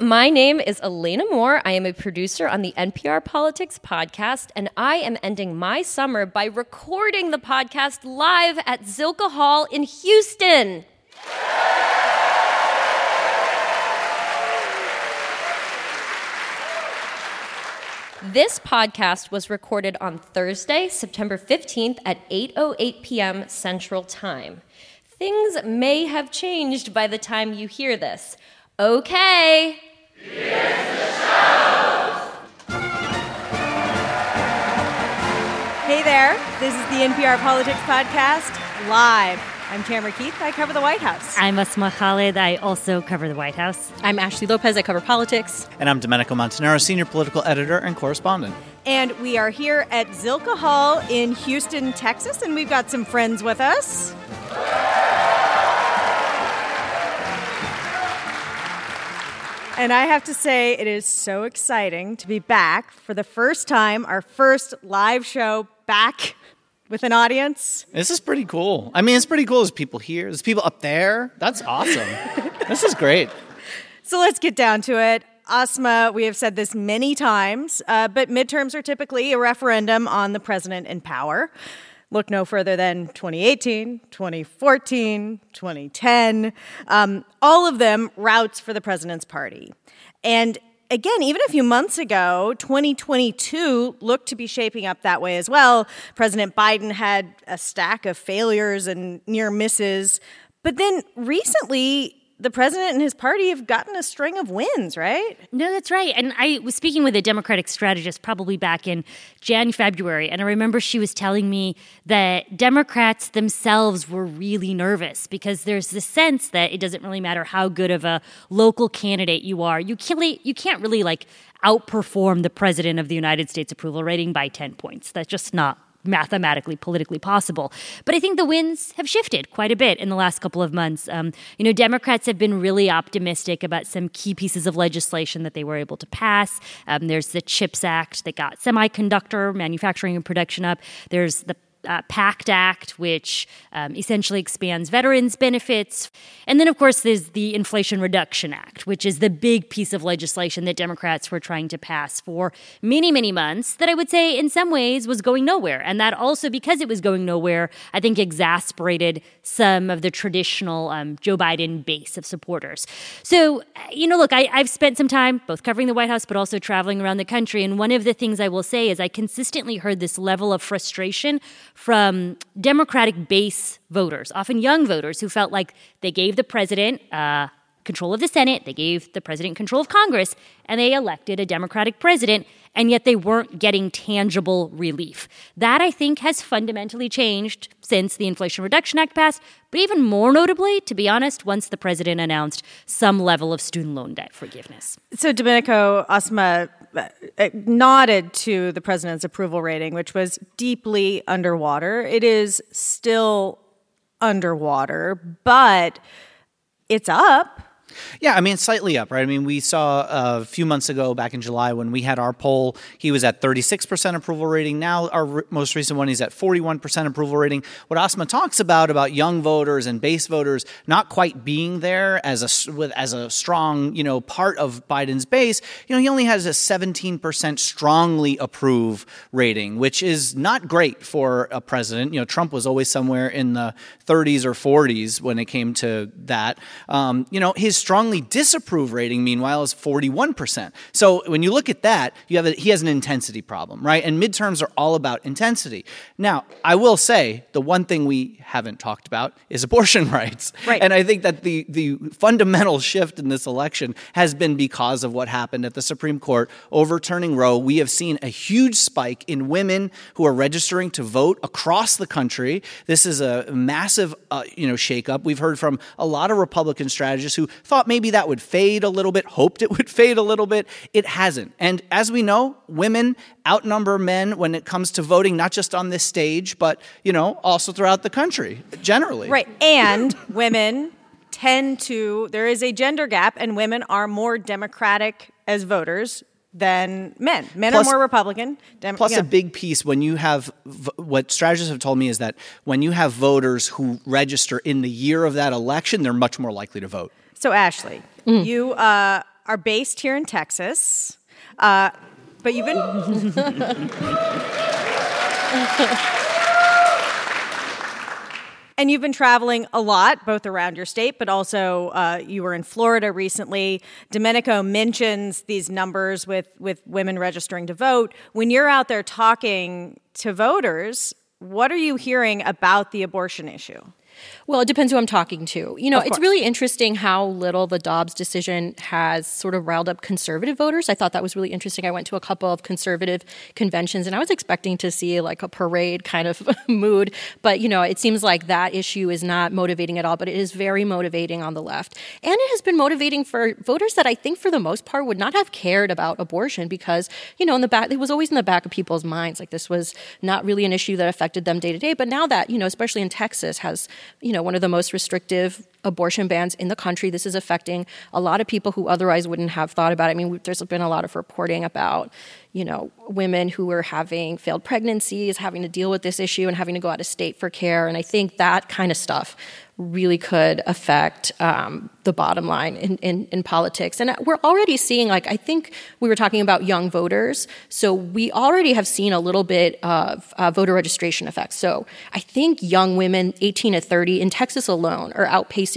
my name is Elena Moore. I am a producer on the NPR Politics podcast, and I am ending my summer by recording the podcast live at Zilkha Hall in Houston. This podcast was recorded on Thursday, September 15th at 8:08 p.m. Central Time. Things may have changed by the time you hear this. Okay. Hey there, this is the NPR Politics Podcast live. I'm Tamara Keith. I cover the White House. I'm Asma Khalid. I also cover the White House. I'm Ashley Lopez. I cover politics. And I'm Domenico Montanaro, senior political editor and correspondent. And we are here at Zilkha Hall in Houston, Texas, and we've got some friends with us. And I have to say, it is so exciting to be back for the first time, our first live show back with an audience. This is pretty cool. I mean, it's pretty cool. There's people here, there's people up there. That's awesome. this is great. So let's get down to it. Asma, we have said this many times, uh, but midterms are typically a referendum on the president in power. Look no further than 2018, 2014, 2010. Um, all of them routs for the president's party. And again, even a few months ago, 2022 looked to be shaping up that way as well. President Biden had a stack of failures and near misses. But then recently, the president and his party have gotten a string of wins, right? No, that's right. And I was speaking with a Democratic strategist probably back in Jan, February, and I remember she was telling me that Democrats themselves were really nervous because there's this sense that it doesn't really matter how good of a local candidate you are. You can't, you can't really like outperform the president of the United States approval rating by 10 points. That's just not mathematically, politically possible. But I think the winds have shifted quite a bit in the last couple of months. Um, you know, Democrats have been really optimistic about some key pieces of legislation that they were able to pass. Um, there's the CHIPS Act that got semiconductor manufacturing and production up. There's the uh, PACT Act, which um, essentially expands veterans' benefits. And then, of course, there's the Inflation Reduction Act, which is the big piece of legislation that Democrats were trying to pass for many, many months, that I would say in some ways was going nowhere. And that also, because it was going nowhere, I think exasperated some of the traditional um, Joe Biden base of supporters. So, you know, look, I, I've spent some time both covering the White House, but also traveling around the country. And one of the things I will say is I consistently heard this level of frustration from Democratic base voters, often young voters, who felt like they gave the president uh, control of the Senate, they gave the president control of Congress, and they elected a Democratic president, and yet they weren't getting tangible relief. That, I think, has fundamentally changed since the Inflation Reduction Act passed, but even more notably, to be honest, once the president announced some level of student loan debt forgiveness. So, Domenico Asma uh, nodded to the president's approval rating, which was deeply underwater. It is still underwater, but it's up. Yeah, I mean, slightly up, right? I mean, we saw uh, a few months ago, back in July, when we had our poll, he was at 36% approval rating. Now, our most recent one, he's at 41% approval rating. What Asma talks about, about young voters and base voters not quite being there as a, with, as a strong, you know, part of Biden's base, you know, he only has a 17% strongly approve rating, which is not great for a president. You know, Trump was always somewhere in the 30s or 40s when it came to that. Um, you know, his strongly disapprove rating, meanwhile, is 41%. So when you look at that, you have a, he has an intensity problem, right? And midterms are all about intensity. Now, I will say the one thing we haven't talked about is abortion rights. Right. And I think that the, the fundamental shift in this election has been because of what happened at the Supreme Court overturning Roe. We have seen a huge spike in women who are registering to vote across the country. This is a massive, uh, you know, shakeup. We've heard from a lot of Republican strategists who thought maybe that would fade a little bit, hoped it would fade a little bit. It hasn't. And as we know, women outnumber men when it comes to voting, not just on this stage, but, you know, also throughout the country, generally. Right. And women tend to, there is a gender gap, and women are more Democratic as voters than men. Men Plus- are more Republican. Dem- Plus, yeah. a big piece when you have what strategists have told me is that when you have voters who register in the year of that election, they're much more likely to vote. So, Ashley, you uh, are based here in Texas, uh, but you've been. And you've been traveling a lot, both around your state, but also uh, you were in Florida recently. Domenico mentions these numbers with, with women registering to vote. When you're out there talking to voters, what are you hearing about the abortion issue? Well, it depends who I'm talking to. You know, it's really interesting how little the Dobbs decision has sort of riled up conservative voters. I thought that was really interesting. I went to a couple of conservative conventions and I was expecting to see like a parade kind of mood, but you know, it seems like that issue is not motivating at all, but it is very motivating on the left. And it has been motivating for voters that I think for the most part would not have cared about abortion because, you know, in the back it was always in the back of people's minds like this was not really an issue that affected them day to day, but now that, you know, especially in Texas has you know, one of the most restrictive abortion bans in the country. This is affecting a lot of people who otherwise wouldn't have thought about it. I mean, there's been a lot of reporting about, you know, women who are having failed pregnancies, having to deal with this issue and having to go out of state for care. And I think that kind of stuff really could affect um, the bottom line in, in, in, politics. And we're already seeing, like, I think we were talking about young voters. So we already have seen a little bit of uh, voter registration effects. So I think young women, 18 to 30, in Texas alone, are outpacing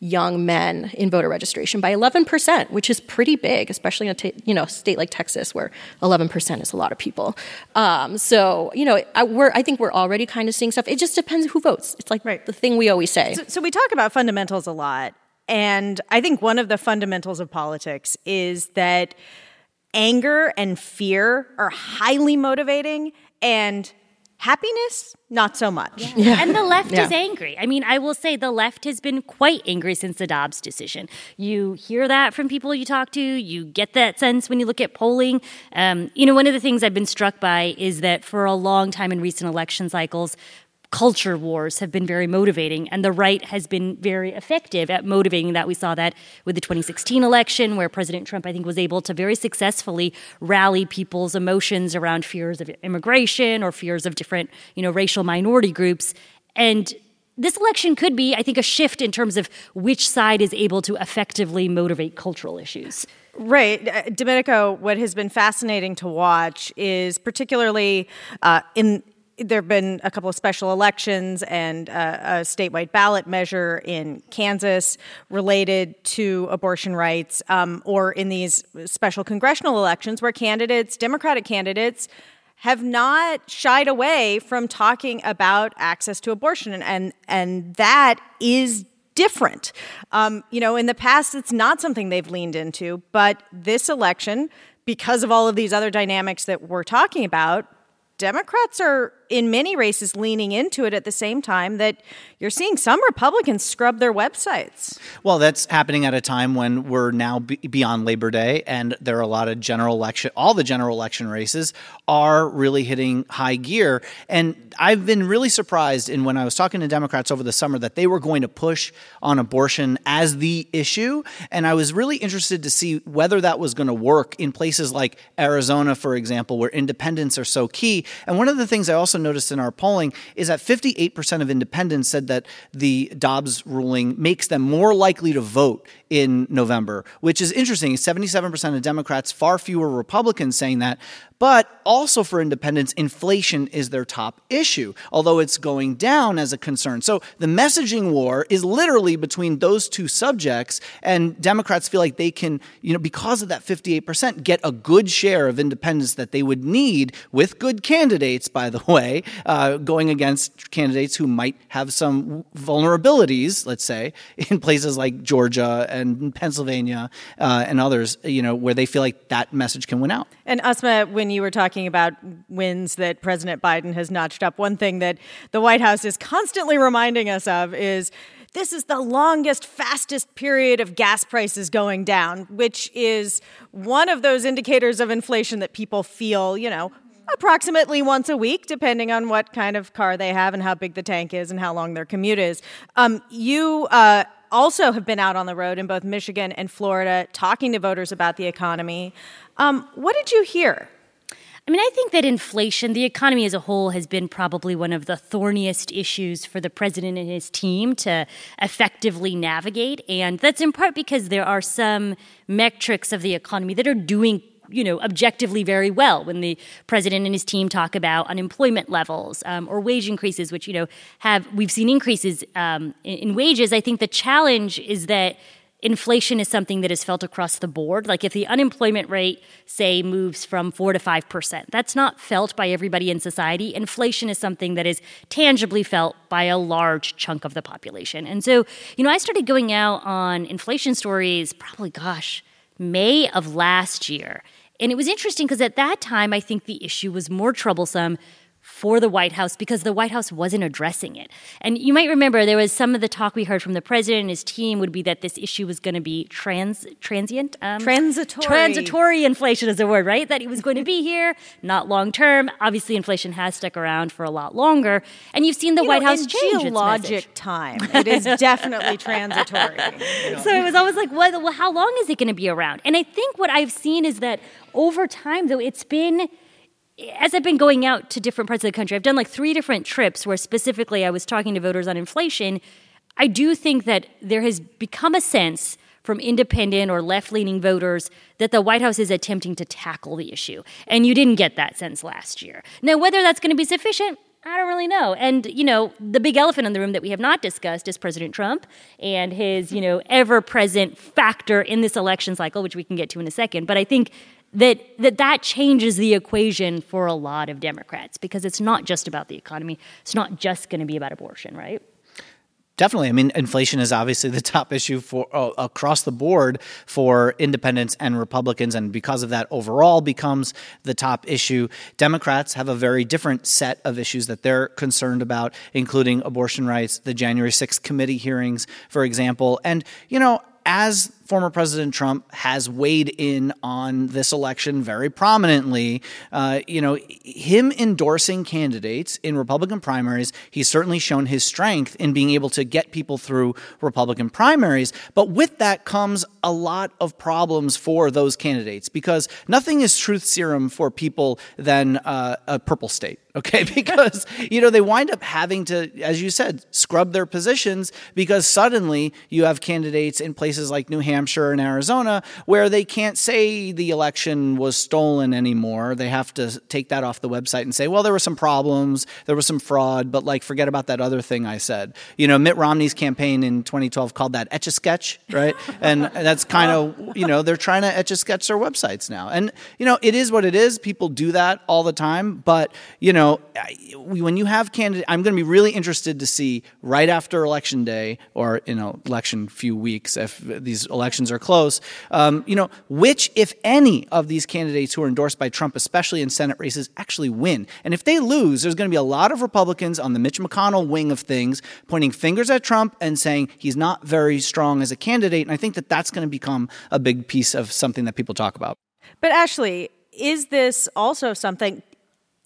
young men in voter registration by 11%, which is pretty big, especially in a t- you know, state like Texas where 11% is a lot of people. Um, so, you know, I, we're, I think we're already kind of seeing stuff. It just depends who votes. It's like right. the thing we always say. So, so we talk about fundamentals a lot. And I think one of the fundamentals of politics is that anger and fear are highly motivating and Happiness, not so much. Yeah. Yeah. And the left yeah. is angry. I mean, I will say the left has been quite angry since the Dobbs decision. You hear that from people you talk to. You get that sense when you look at polling. Um, you know, one of the things I've been struck by is that for a long time in recent election cycles, culture wars have been very motivating, and the right has been very effective at motivating that. We saw that with the 2016 election, where President Trump, I think, was able to very successfully rally people's emotions around fears of immigration or fears of different, you know, racial minority groups. And this election could be, I think, a shift in terms of which side is able to effectively motivate cultural issues. Right. Uh, Domenico, what has been fascinating to watch is particularly uh, in there have been a couple of special elections and uh, a statewide ballot measure in Kansas related to abortion rights, um, or in these special congressional elections where candidates, Democratic candidates, have not shied away from talking about access to abortion, and and, and that is different. Um, you know, in the past, it's not something they've leaned into, but this election, because of all of these other dynamics that we're talking about, Democrats are in many races leaning into it at the same time that you're seeing some Republicans scrub their websites. Well, that's happening at a time when we're now beyond Labor Day and there are a lot of general election, all the general election races are really hitting high gear. And I've been really surprised in when I was talking to Democrats over the summer that they were going to push on abortion as the issue. And I was really interested to see whether that was going to work in places like Arizona, for example, where independents are so key. And one of the things I also also noticed in our polling is that 58% of independents said that the Dobbs ruling makes them more likely to vote in November, which is interesting. 77% of Democrats, far fewer Republicans saying that. But also for independents, inflation is their top issue, although it's going down as a concern. So the messaging war is literally between those two subjects, and Democrats feel like they can, you know, because of that 58%, get a good share of independents that they would need with good candidates, by the way, uh, going against candidates who might have some vulnerabilities, let's say, in places like Georgia and Pennsylvania uh, and others, you know, where they feel like that message can win out. And Asma, when you were talking about wins that President Biden has notched up, one thing that the White House is constantly reminding us of is this is the longest, fastest period of gas prices going down, which is one of those indicators of inflation that people feel, you know, approximately once a week, depending on what kind of car they have and how big the tank is and how long their commute is. Um, you uh, also have been out on the road in both Michigan and Florida talking to voters about the economy. Um, what did you hear? I mean, I think that inflation, the economy as a whole, has been probably one of the thorniest issues for the president and his team to effectively navigate. And that's in part because there are some metrics of the economy that are doing you know, objectively very well when the president and his team talk about unemployment levels um, or wage increases, which, you know, have, we've seen increases um, in, in wages. I think the challenge is that inflation is something that is felt across the board. Like if the unemployment rate, say, moves from 4 to 5%, that's not felt by everybody in society. Inflation is something that is tangibly felt by a large chunk of the population. And so, you know, I started going out on inflation stories probably, gosh, May of last year. And it was interesting because at that time, I think the issue was more troublesome for the White House because the White House wasn't addressing it. And you might remember there was some of the talk we heard from the president and his team would be that this issue was going to be trans transient, um, transitory. Transitory inflation is a word, right? That it was going to be here, not long term. Obviously, inflation has stuck around for a lot longer, and you've seen the you White know, House change geologic time. It is definitely transitory. So it was always like, well, how long is it going to be around? And I think what I've seen is that over time, though, it's been as I've been going out to different parts of the country, I've done like three different trips where specifically I was talking to voters on inflation. I do think that there has become a sense from independent or left leaning voters that the White House is attempting to tackle the issue. And you didn't get that sense last year. Now, whether that's going to be sufficient, I don't really know. And, you know, the big elephant in the room that we have not discussed is President Trump and his, you know, ever present factor in this election cycle, which we can get to in a second. But I think that that that changes the equation for a lot of Democrats because it's not just about the economy. It's not just going to be about abortion, right? Definitely. I mean, inflation is obviously the top issue for uh, across the board for independents and Republicans, and because of that, overall becomes the top issue. Democrats have a very different set of issues that they're concerned about, including abortion rights, the January 6th committee hearings, for example. And you know, as former President Trump has weighed in on this election very prominently. Uh, you know, him endorsing candidates in Republican primaries, he's certainly shown his strength in being able to get people through Republican primaries. But with that comes a lot of problems for those candidates because nothing is truth serum for people than uh, a purple state okay? Because, you know, they wind up having to, as you said, scrub their positions because suddenly you have candidates in places like New Hampshire Hampshire and Arizona, where they can't say the election was stolen anymore. They have to take that off the website and say, well, there were some problems, there was some fraud, but like forget about that other thing I said. You know, Mitt Romney's campaign in 2012 called that etch a sketch, right? and that's kind of, you know, they're trying to etch a sketch their websites now. And, you know, it is what it is. People do that all the time. But, you know, when you have candidates, I'm going to be really interested to see right after election day or, you know, election few weeks if these elections elections are close, um, you know, which, if any, of these candidates who are endorsed by Trump, especially in Senate races, actually win. And if they lose, there's going to be a lot of Republicans on the Mitch McConnell wing of things pointing fingers at Trump and saying he's not very strong as a candidate. And I think that that's going to become a big piece of something that people talk about. But Ashley, is this also something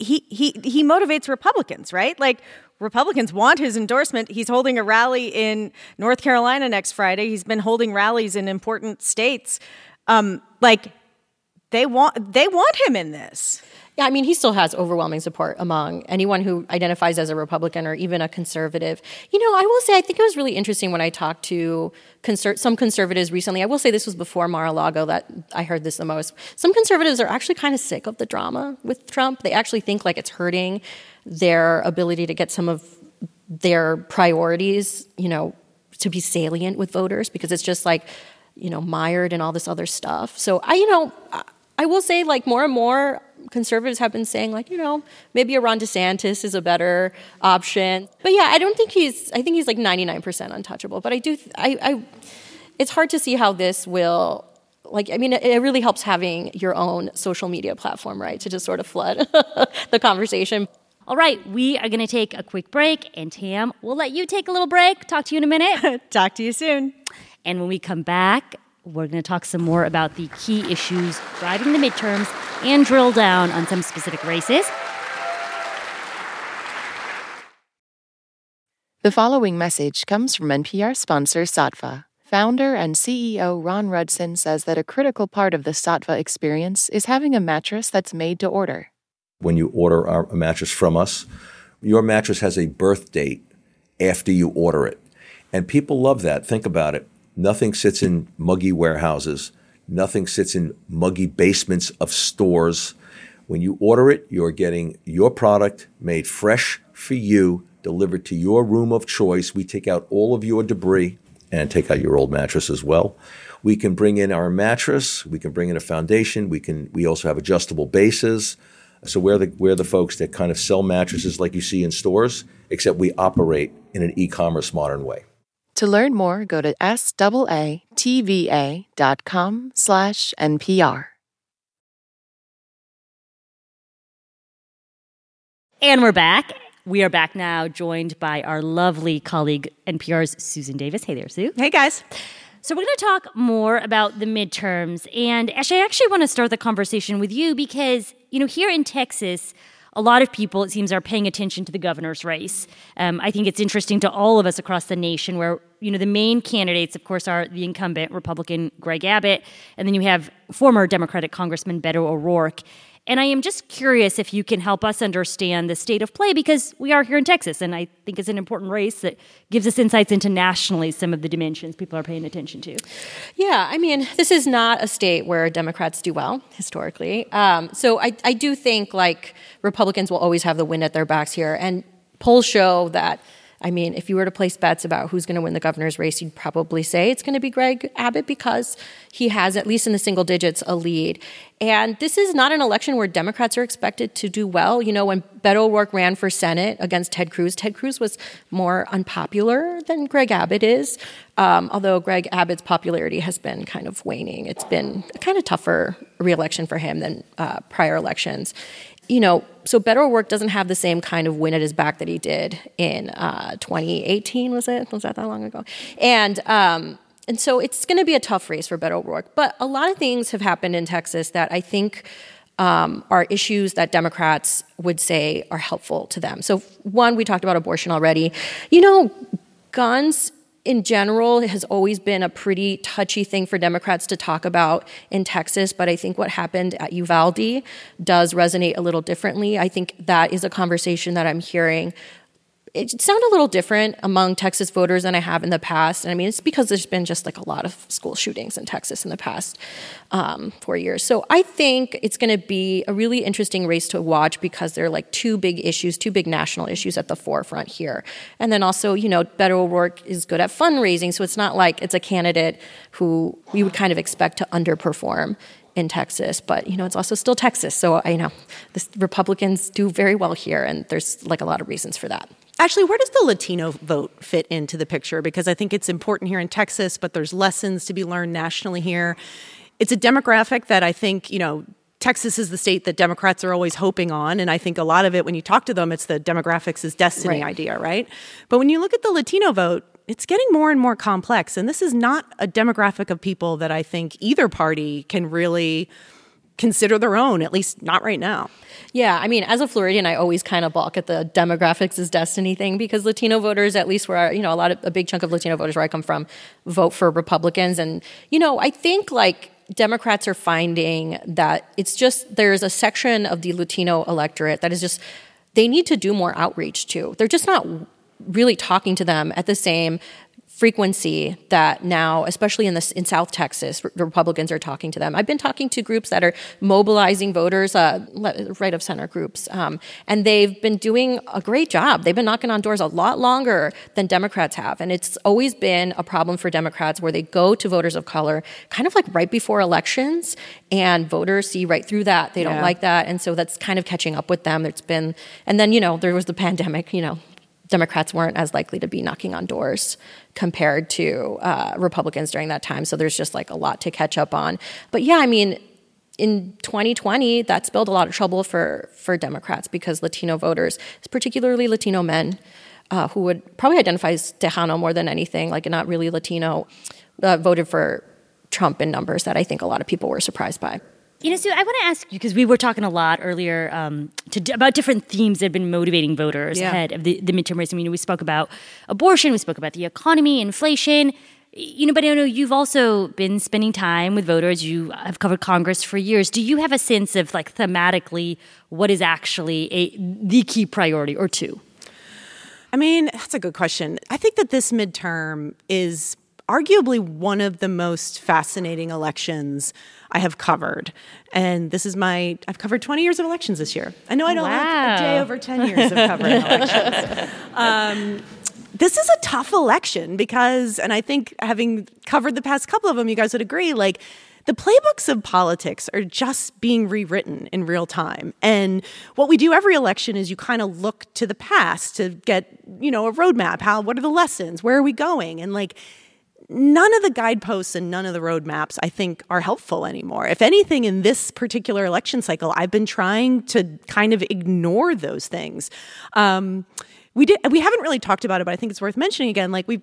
he he he motivates Republicans, right? Like Republicans want his endorsement. He's holding a rally in North Carolina next Friday. He's been holding rallies in important states. Um, like they want they want him in this. Yeah, I mean, he still has overwhelming support among anyone who identifies as a Republican or even a conservative. You know, I will say, I think it was really interesting when I talked to conser- some conservatives recently. I will say this was before Mar a Lago that I heard this the most. Some conservatives are actually kind of sick of the drama with Trump. They actually think like it's hurting their ability to get some of their priorities, you know, to be salient with voters because it's just like, you know, mired in all this other stuff. So I, you know, I will say like more and more conservatives have been saying like, you know, maybe a Ron DeSantis is a better option. But yeah, I don't think he's, I think he's like 99% untouchable. But I do, I, I it's hard to see how this will like i mean it, really helps having your own social media platform right to just sort of flood the conversation all right, we are going to take a quick break, and Tam, we'll let you take a little break. Talk to you in a minute. Talk to you soon. And when we come back, we're going to talk some more about the key issues driving the midterms and drill down on some specific races. The following message comes from NPR sponsor Saatva. Founder and CEO Ron Rudzin says that a critical part of the Saatva experience is having a mattress that's made to order. when you order a mattress from us. Your mattress has a birth date after you order it. And people love that. Think about it. Nothing sits in muggy warehouses. Nothing sits in muggy basements of stores. When you order it, you're getting your product made fresh for you, delivered to your room of choice. We take out all of your debris and take out your old mattress as well. We can bring in our mattress. We can bring in a foundation. We can. We also have adjustable bases. So we're the we're the folks that kind of sell mattresses like you see in stores, except we operate in an e-commerce modern way. To learn more, go to saatva.com slash NPR. And we're back. We are back now, joined by our lovely colleague, NPR's Susan Davis. Hey there, Sue. Hey, guys. So, we're going to talk more about the midterms. And Ash, I actually want to start the conversation with you because, you know, here in Texas, a lot of people, it seems, are paying attention to the governor's race. Um, I think it's interesting to all of us across the nation where, you know, the main candidates, of course, are the incumbent Republican Greg Abbott, and then you have former Democratic Congressman Beto O'Rourke. And I am just curious if you can help us understand the state of play because we are here in Texas, and I think it's an important race that gives us insights into nationally some of the dimensions people are paying attention to. Yeah, I mean, this is not a state where Democrats do well historically. Um, so I, I do think like Republicans will always have the wind at their backs here, and polls show that I mean, if you were to place bets about who's going to win the governor's race, you'd probably say it's going to be Greg Abbott because he has, at least in the single digits, a lead. And this is not an election where Democrats are expected to do well. You know, when Beto O'Rourke ran for Senate against Ted Cruz, Ted Cruz was more unpopular than Greg Abbott is. Um, although Greg Abbott's popularity has been kind of waning, it's been a kind of tougher reelection for him than uh, prior elections you know, so Beto O'Rourke doesn't have the same kind of win at his back that he did in uh, 2018. Was it? Was that that long ago? And um, and so it's going to be a tough race for Beto O'Rourke. But a lot of things have happened in Texas that I think. Um, are issues that Democrats would say are helpful to them. So, one, we talked about abortion already. You know, guns in general it has always been a pretty touchy thing for Democrats to talk about in Texas, but I think what happened at Uvalde does resonate a little differently. I think that is a conversation that I'm hearing it sound a little different among Texas voters than I have in the past. And I mean, it's because there's been just like a lot of school shootings in Texas in the past um, four years. So I think it's going to be a really interesting race to watch because there are like two big issues, two big national issues at the forefront here. And then also, you know, Beto O'Rourke is good at fundraising. So it's not like it's a candidate who we would kind of expect to underperform in Texas, but you know it's also still Texas. So I you know the Republicans do very well here, and there's like a lot of reasons for that. Actually, where does the Latino vote fit into the picture? Because I think it's important here in Texas, but there's lessons to be learned nationally here. It's a demographic that I think, you know, Texas is the state that Democrats are always hoping on. And I think a lot of it, when you talk to them, it's the demographics is destiny right. idea, right? But when you look at the Latino vote, it's getting more and more complex. And this is not a demographic of people that I think either party can really consider their own, at least not right now. Yeah, I mean, as a Floridian, I always kind of balk at the demographics is destiny thing because Latino voters, at least where you know a lot of a big chunk of Latino voters where I come from, vote for Republicans, and you know, I think like Democrats are finding that it's just there's a section of the Latino electorate that is just they need to do more outreach to. They're just not really talking to them at the same frequency that now, especially in the in South Texas, Republicans are talking to them. I've been talking to groups that are mobilizing voters, uh, right of center groups, um, and they've been doing a great job. They've been knocking on doors a lot longer than Democrats have, and it's always been a problem for Democrats where they go to voters of color kind of like right before elections, and voters see right through that. They don't yeah. like that, and so that's kind of catching up with them. It's been, and then you know there was the pandemic, you know Democrats weren't as likely to be knocking on doors compared to uh, Republicans during that time. So there's just like a lot to catch up on. But yeah, I mean, in 2020, that spelled a lot of trouble for for Democrats because Latino voters, particularly Latino men, uh, who would probably identify as Tejano more than anything, like not really Latino, uh, voted for Trump in numbers that I think a lot of people were surprised by. You know, Sue, I want to ask you because we were talking a lot earlier um, to, about different themes that have been motivating voters yeah. ahead of the, the midterm race. I mean, we spoke about abortion, we spoke about the economy, inflation. you know, but I know you've also been spending time with voters. You have covered Congress for years. Do you have a sense of like thematically what is actually a the key priority or two? I mean, that's a good question. I think that this midterm is arguably one of the most fascinating elections I have covered. And this is my, I've covered 20 years of elections this year. I know I don't wow. have a day over 10 years of covering elections. Um, this is a tough election because, and I think having covered the past couple of them, you guys would agree, like, the playbooks of politics are just being rewritten in real time. And what we do every election is you kind of look to the past to get, you know, a roadmap. How, what are the lessons? Where are we going? And like, none of the guideposts and none of the roadmaps I think are helpful anymore. If anything, in this particular election cycle, I've been trying to kind of ignore those things. Um, we did we haven't really talked about it but i think it's worth mentioning again like we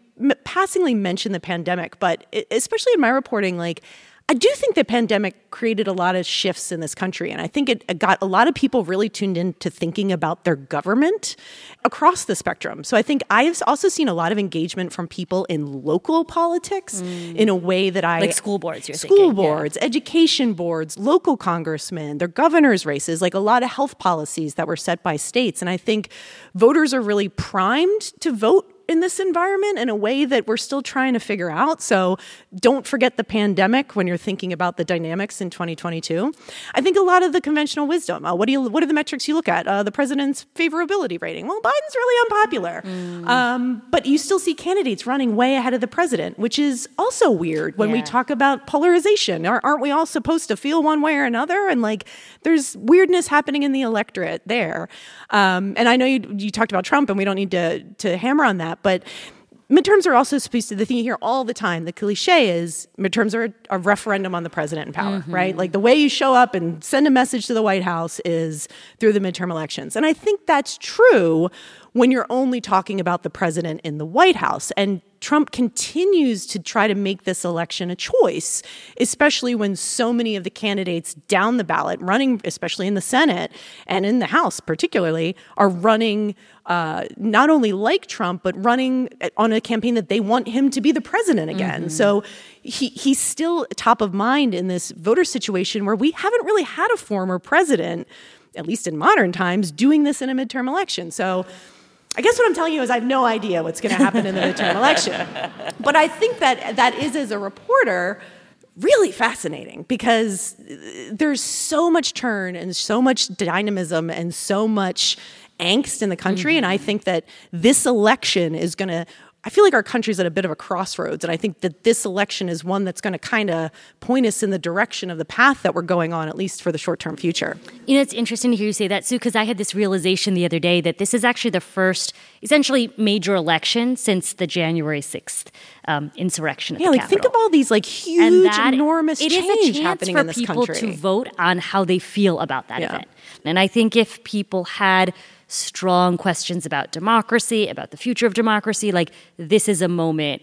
passingly mentioned the pandemic but especially in my reporting like I do think the pandemic created a lot of shifts in this country. And I think it got a lot of people really tuned into thinking about their government across the spectrum. So I think I've also seen a lot of engagement from people in local politics mm. in a way that I. Like school boards, you're School thinking, boards, yeah. education boards, local congressmen, their governor's races, like a lot of health policies that were set by states. And I think voters are really primed to vote in this environment in a way that we're still trying to figure out. So don't forget the pandemic when you're thinking about the dynamics in 2022. I think a lot of the conventional wisdom. Uh, what do you? What are the metrics you look at? Uh, the president's favorability rating. Well, Biden's really unpopular, mm. um, but you still see candidates running way ahead of the president, which is also weird when yeah. we talk about polarization. Aren't we all supposed to feel one way or another? And like, there's weirdness happening in the electorate there. Um, and I know you, you talked about Trump, and we don't need to to hammer on that, but midterms are also supposed to the thing you hear all the time the cliche is midterms are a referendum on the president in power mm-hmm. right like the way you show up and send a message to the white house is through the midterm elections and i think that's true when you're only talking about the president in the White House. And Trump continues to try to make this election a choice, especially when so many of the candidates down the ballot, running, especially in the Senate and in the House particularly, are running uh, not only like Trump, but running on a campaign that they want him to be the president again. Mm-hmm. So he, he's still top of mind in this voter situation where we haven't really had a former president, at least in modern times, doing this in a midterm election. So I guess what I'm telling you is I have no idea what's going to happen in the midterm election. But I think that that is, as a reporter, really fascinating because there's so much turn and so much dynamism and so much angst in the country. Mm-hmm. And I think that this election is going to I feel like our country's at a bit of a crossroads. And I think that this election is one that's going to kind of point us in the direction of the path that we're going on, at least for the short term future. You know, it's interesting to hear you say that, Sue, because I had this realization the other day that this is actually the first, essentially, major election since the January 6th um, insurrection. yeah, like Capitol. think of all these like huge, and that, enormous it change is a chance happening for in this people country. to vote on how they feel about that Yeah. event. And I think if people had strong questions about democracy, about the future of democracy, like this is a moment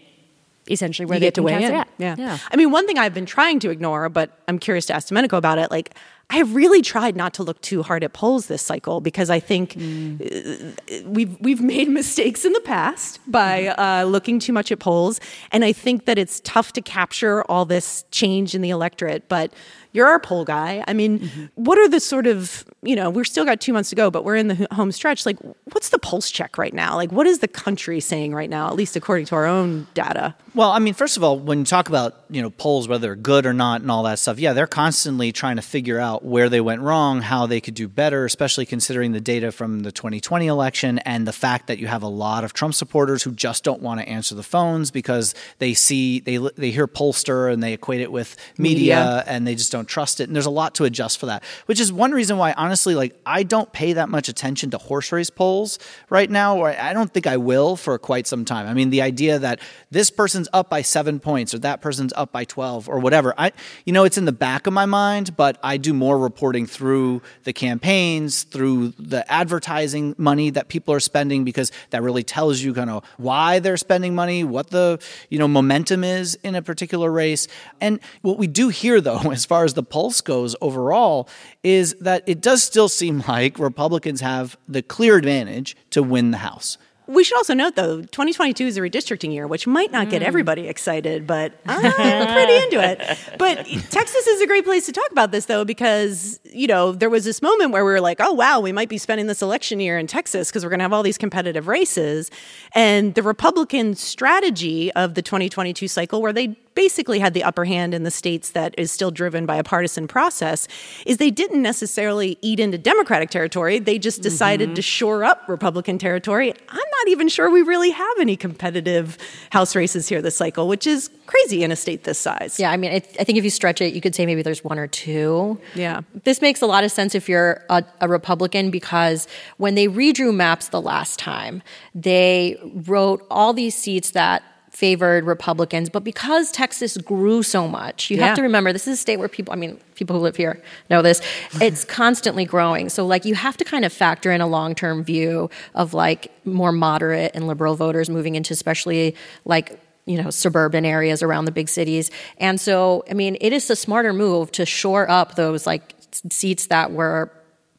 essentially where you they get to weigh in. Yeah. yeah. I mean, one thing I've been trying to ignore, but I'm curious to ask Domenico about it. Like, I have really tried not to look too hard at polls this cycle because I think uh, we've we've made mistakes in the past by uh, looking too much at polls, and I think that it's tough to capture all this change in the electorate. But you're our poll guy. I mean, what are the sort of you know we're still got two months to go, but we're in the home stretch. Like, what's the pulse check right now? Like, what is the country saying right now? At least according to our own data. Well, I mean, first of all, when you talk about you know polls, whether they're good or not, and all that stuff, yeah, they're constantly trying to figure out where they went wrong, how they could do better, especially considering the data from the 2020 election and the fact that you have a lot of Trump supporters who just don't want to answer the phones because they see they they hear pollster and they equate it with media, Media. and they just don't trust it. And there's a lot to adjust for that, which is one reason why, honestly, like I don't pay that much attention to horse race polls right now, or I don't think I will for quite some time. I mean, the idea that this person's up by seven points or that person's up by 12 or whatever, I, you know, it's in the back of my mind, but I do more reporting through the campaigns, through the advertising money that people are spending, because that really tells you kind of why they're spending money, what the, you know, momentum is in a particular race. And what we do here, though, as far as the pulse goes overall, is that it does still seem like Republicans have the clear advantage to win the House. We should also note, though, 2022 is a redistricting year, which might not get mm. everybody excited, but I'm pretty into it. But Texas is a great place to talk about this, though, because, you know, there was this moment where we were like, oh, wow, we might be spending this election year in Texas because we're going to have all these competitive races. And the Republican strategy of the 2022 cycle, where they basically had the upper hand in the states that is still driven by a partisan process is they didn't necessarily eat into Democratic territory. They just decided Mm-hmm. to shore up Republican territory. I'm not even sure we really have any competitive House races here this cycle, which is crazy in a state this size. Yeah, I mean, I, I think if you stretch it, you could say maybe there's one or two. Yeah. This makes a lot of sense if you're a, a Republican because when they redrew maps the last time, they wrote all these seats that favored Republicans, but because Texas grew so much, you Yeah. have to remember this is a state where people, I mean, people who live here know this, it's constantly growing. So, like, you have to kind of factor in a long term view of like more moderate and liberal voters moving into, especially like, you know, suburban areas around the big cities. And so, I mean, it is a smarter move to shore up those like seats that were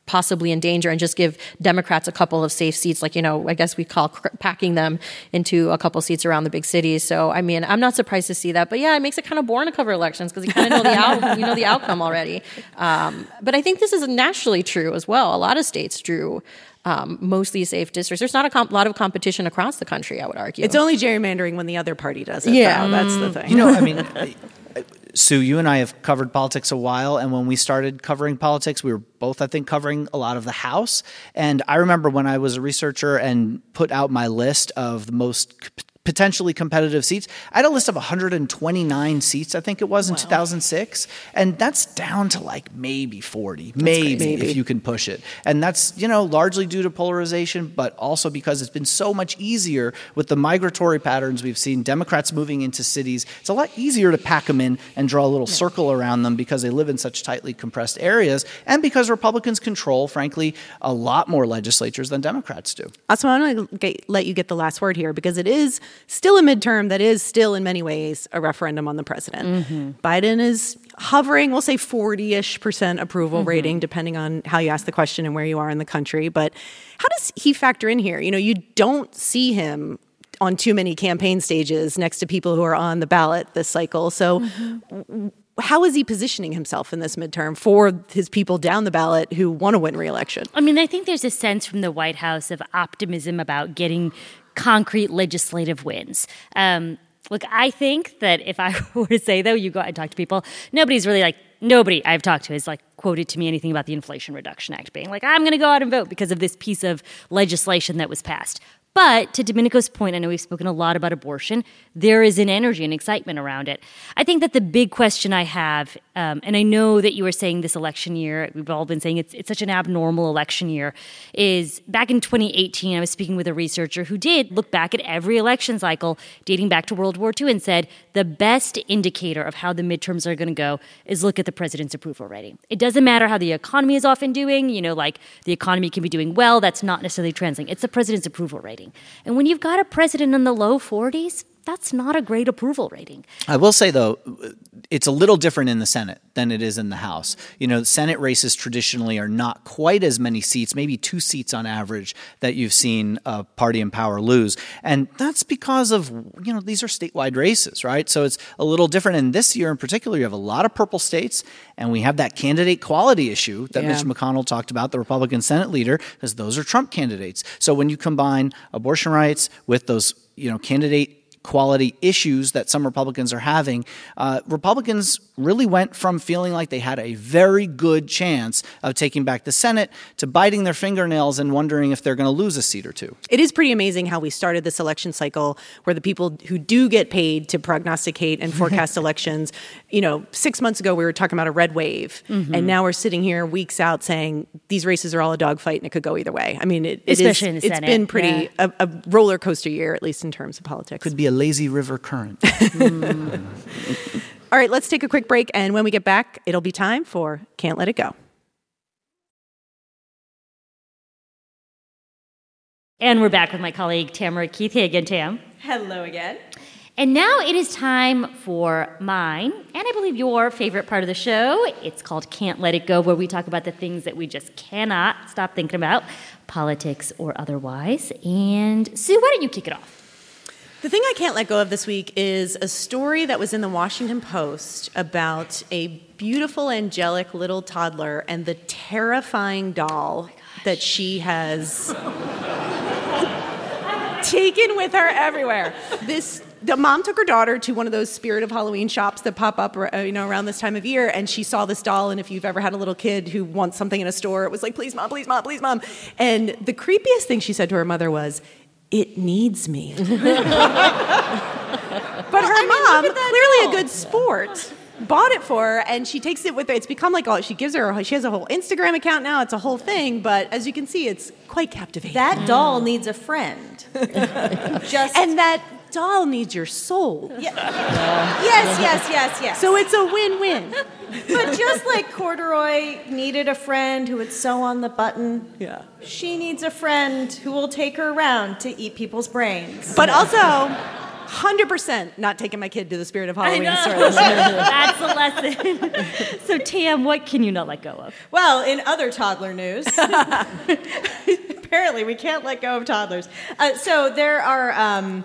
possibly in danger and just give Democrats a couple of safe seats, like, you know, I guess we call cr- packing them into a couple seats around the big cities. So, I mean, I'm not surprised to see that. But yeah, it makes it kind of boring to cover elections because you kind of know the out, you know the outcome already. Um, but I think this is nationally true as well. A lot of states drew um, mostly safe districts. There's not a comp- lot of competition across the country, I would argue. It's only gerrymandering when the other party does it. Yeah. though. that's the thing. You know, I mean, Sue, you and I have covered politics a while, and when we started covering politics, we were both, I think, covering a lot of the House. And I remember when I was a researcher and put out my list of the most potentially competitive seats, I had a list of 129 seats, I think it was in 2006, and that's down to like maybe 40, maybe, if you can push it. And that's, you know, largely due to polarization, but also because it's been so much easier with the migratory patterns we've seen, Democrats moving into cities. It's a lot easier to pack them in and draw a little circle around them because they live in such tightly compressed areas, and because Republicans control, frankly, a lot more legislatures than Democrats do. Also, I want to get, let you get the last word here because it is still a midterm that is still, in many ways, a referendum on the president. Mm-hmm. Biden is hovering, we'll say 40 ish percent approval mm-hmm. rating, depending on how you ask the question and where you are in the country. But how does he factor in here? You know, you don't see him on too many campaign stages next to people who are on the ballot this cycle. So, w- how is he positioning himself in this midterm for his people down the ballot who want to win reelection? I mean, I think there's a sense from the White House of optimism about getting concrete legislative wins. Um, look, I think that if I were to say, though, you go out and talk to people, nobody's really like, nobody I've talked to has like quoted to me anything about the Inflation Reduction Act being like, I'm going to go out and vote because of this piece of legislation that was passed. But to Domenico's point, I know we've spoken a lot about abortion. There is an energy and excitement around it. I think that the big question I have, um, and I know that you were saying this election year, we've all been saying it's, it's such an abnormal election year, is back in 2018, I was speaking with a researcher who did look back at every election cycle dating back to World War II and said the best indicator of how the midterms are going to go is look at the president's approval rating. It doesn't matter how the economy is often doing, you know, like the economy can be doing well, that's not necessarily translating. It's the president's approval rating. And when you've got a president in the low 40s, that's not a great approval rating. I will say though, it's a little different in the Senate than it is in the House. You know, Senate races traditionally are not quite as many seats, maybe two seats on average that you've seen a party in power lose, and that's because of you know these are statewide races, right? So it's a little different. And this year in particular, you have a lot of purple states, and we have that candidate quality issue that Yeah. Mitch McConnell talked about, the Republican Senate leader, because those are Trump candidates. So when you combine abortion rights with those you know candidate quality issues that some Republicans are having, uh, Republicans really went from feeling like they had a very good chance of taking back the Senate to biting their fingernails and wondering if they're going to lose a seat or two. It is pretty amazing how we started this election cycle where the people who do get paid to prognosticate and forecast elections, you know, six months ago we were talking about a red wave, and now we're sitting here weeks out saying these races are all a dogfight and it could go either way. I mean, it, it is- Especially in the it's Senate, been pretty yeah. a, a roller coaster year, at least in terms of politics. Could be a lazy river current. All right, let's take a quick break, and when we get back, it'll be time for Can't Let It Go. And we're back with my colleague Tamara Keith. Hey again, Tam. Hello again. And now it is time for mine, and I believe your favorite part of the show. It's called Can't Let It Go, where we talk about the things that we just cannot stop thinking about. politics or otherwise. And Sue, why don't you kick it off? The thing I can't let go of this week is a story that was in the Washington Post about a beautiful, angelic little toddler and the terrifying doll that she has taken with her everywhere. This the mom took her daughter to one of those spirit of Halloween shops that pop up, uh, you know, around this time of year, and she saw this doll. And if you've ever had a little kid who wants something in a store, it was like, "Please, mom! Please, mom! Please, mom!" And the creepiest thing she said to her mother was, "It needs me." but her I mean, mom, clearly a good sport bought it for her and she takes it with her. It's become like all she gives her. She has a whole Instagram account now. It's a whole thing. But as you can see, it's quite captivating. That doll needs a friend. Just and that doll needs your soul. Yeah. Yes, yes, yes, yes. So it's a win-win. but just like corduroy needed a friend who would sew on the button, yeah, she needs a friend who will take her around to eat people's brains. But also. Hundred percent not taking my kid to the Spirit of Halloween store. That's a lesson. so, Tam, what can you not let go of? Well, in other toddler news, apparently we can't let go of toddlers. Uh, so there are. Um,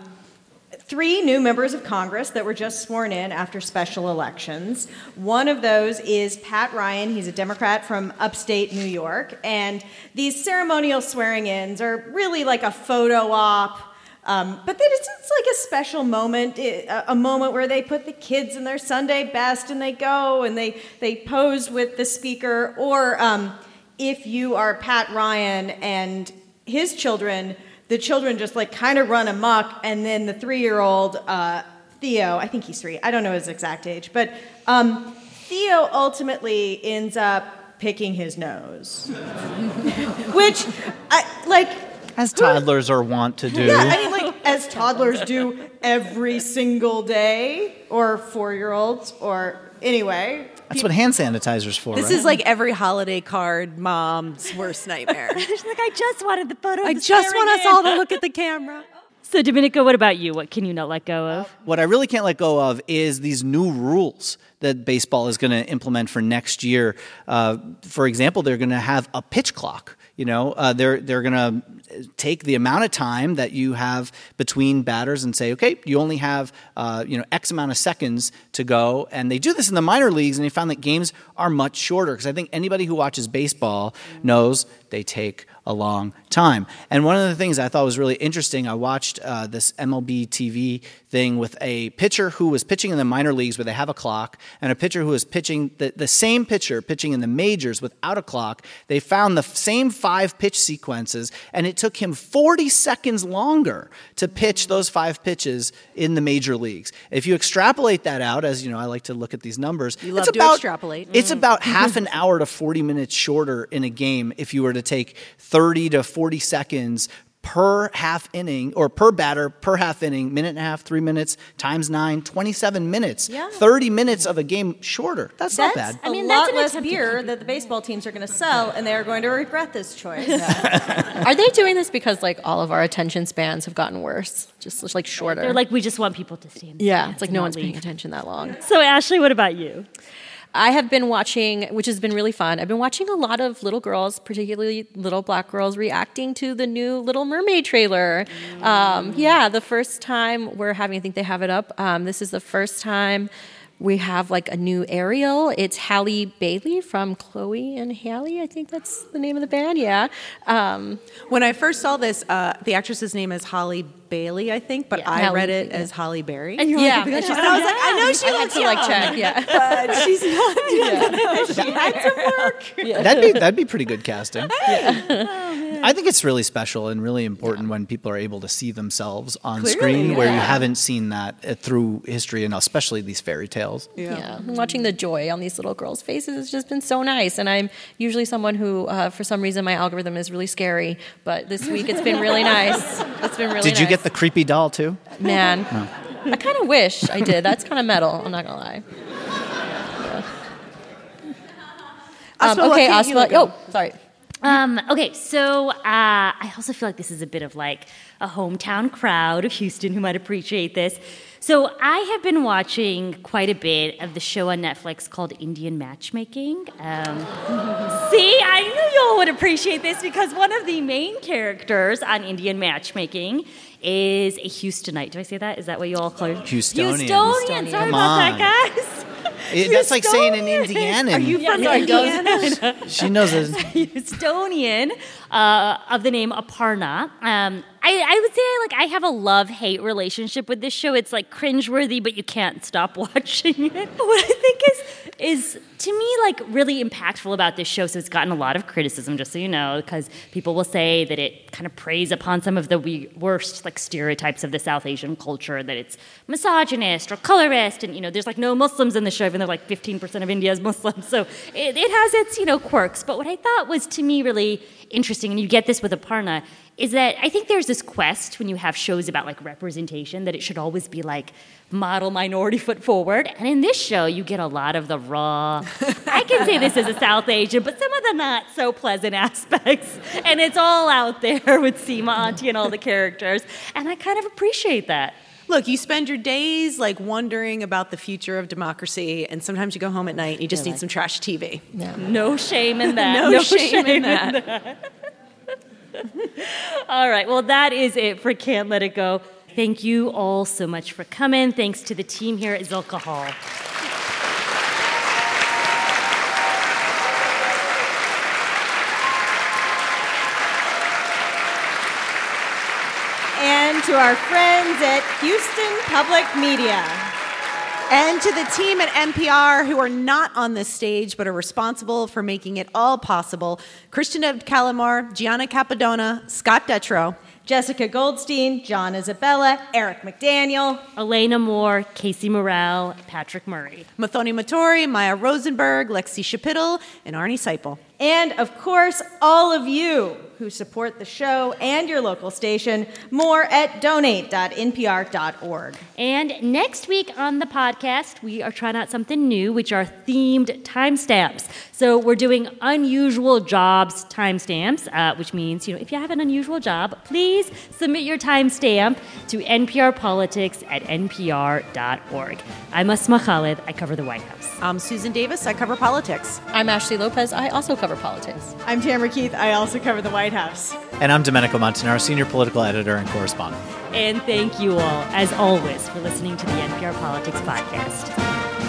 three new members of Congress that were just sworn in after special elections. One of those is Pat Ryan. He's a Democrat from upstate New York. And these ceremonial swearing ins are really like a photo op. Um, but it's, it's, like a special moment, a, moment where they put the kids in their Sunday best and they go and they, they pose with the speaker. Or um, if you are Pat Ryan and his children, the children just like kind of run amok, and then the three year old uh, Theo, I think he's three, I don't know his exact age, but um, Theo ultimately ends up picking his nose. Which, I, like, as toddlers are wont to do. Yeah, I mean, like, as toddlers do every single day, or four year olds, or anyway. That's what hand sanitizer's for. This right? is like every holiday card mom's worst nightmare. She's like, I just wanted the photo. I just want us all to look at the camera. So, Domenico, what about you? What can you not let go of? What I really can't let go of is these new rules that baseball is going to implement for next year. Uh, for example, they're going to have a pitch clock. You know, uh, they're they're going to take the amount of time that you have between batters and say, okay, you only have uh, you know X amount of seconds to go. And they do this in the minor leagues, and they found that games are much shorter because I think anybody who watches baseball knows they take a long time. And one of the things I thought was really interesting, I watched uh, this MLB TV thing with a pitcher who was pitching in the minor leagues where they have a clock, and a pitcher who was pitching the, the same pitcher pitching in the majors without a clock. They found the same five pitch sequences, and it took him 40 seconds longer to pitch those five pitches in the major leagues. If you extrapolate that out, as you know, I like to look at these numbers. You love it's to about, extrapolate. It's Mm. about half an hour to 40 minutes shorter in a game if you were to take 30 to 40 seconds per half inning or per batter per half inning, minute and a half, three minutes times nine, 27 minutes. Yeah. 30 minutes of a game shorter. That's, not bad. I mean, lot that's an less beer that the baseball teams are going to sell, and they are going to regret this choice. Are they doing this because like all of our attention spans have gotten worse, just, just like shorter? They're like, we just want people to stand. yeah, it's like no not one's paying attention that long. So, Ashley, what about you? I have been watching, which has been really fun. I've been watching a lot of little girls, particularly little black girls, reacting to the new Little Mermaid trailer. Um, yeah, the first time we're having, I think they have it up. Um, this is the first time we have like a new Ariel. It's Halle Bailey from Chloe and Halle. I think that's the name of the band. Yeah. Um, When I first saw this, uh, the actress's name is Halle Bailey, I think, but I Halle read it Bailey. as Halle Berry. And you're yeah, like, and And I was like, I know she I had looks to like young, check. Yeah. but she's not. she had to work. That'd be that'd be pretty good casting. I think it's really special and really important when people are able to see themselves on screen, where you haven't seen that uh, through history, and especially these fairy tales. Yeah. And Watching the joy on these little girls' faces has just been so nice. And I'm usually someone who, uh, for some reason, my algorithm is really scary. But this week it's been really nice. It's been really Did you get the creepy doll too? Man, I kind of wish I did. That's kind of metal. I'm not going to lie. Asma, Um, okay, can't you Asma. Oh, sorry. Um, okay, so uh, I also feel like this is a bit of like a hometown crowd of Houston who might appreciate this. So I have been watching quite a bit of the show on Netflix called Indian Matchmaking. Um, see, I knew y'all would appreciate this because one of the main characters on Indian Matchmaking is a Houstonite. Do I say that? Is that what you all call it? Houstonian. Houstonian. Sorry Come about on. that, guys. It- that's like saying an Indiana. Are you from Indiana? She knows it. Houstonian uh, of the name Aparna. Um, I, I would say like I have a love hate relationship with this show. It's like cringeworthy, but you can't stop watching it. What I think is is to me like really impactful about this show. So it's gotten a lot of criticism, just so you know, because people will say that it kind of preys upon some of the we- worst like stereotypes of the South Asian culture, that it's misogynist or colorist, and you know, there's like no Muslims in the show, even though like 15% of India is Muslim. So it, it has its you know quirks. But what I thought was to me really interesting, and you get this with Aparna, is that I think there's this quest when you have shows about like representation that it should always be like model minority foot forward. And in this show, you get a lot of the raw, I can say this as a South Asian, but some of the not so pleasant aspects. And it's all out there with Seema Auntie and all the characters. And I kind of appreciate that. Look, you spend your days like wondering about the future of democracy, and sometimes you go home at night and you just need some trash TV. No shame in that. No shame in that. All right. Well, that is it for Can't Let It Go. Thank you all so much for coming. Thanks to the team here at Zilkha Hall. And to our friends at Houston Public Media. And to the team at NPR who are not on this stage but are responsible for making it all possible Krishnadev Calamur, Gianna Capadona, Scott Detrow. Jessica Goldstein, John Isabella, Eric McDaniel, Elena Moore, Casey Morell, Patrick Murray. Muthoni Muturi, Maya Rosenberg, Lexie Schapitl, and Arnie Seipel. And of course, all of you who support the show and your local station. More at donate.npr.org. And next week on the podcast, we are trying out something new, which are themed timestamps. So we're doing unusual jobs timestamps, uh, which means, you know, if you have an unusual job, please submit your timestamp to NPR Politics at npr.org. I'm Asma Khalid. I cover the White House. I'm Susan Davis. I cover politics. I'm Ashley Lopez. I also cover politics. I'm Tamara Keith. I also cover the White House. And I'm Domenico Montanaro, senior political editor and correspondent. And thank you all, as always, for listening to the NPR Politics Podcast.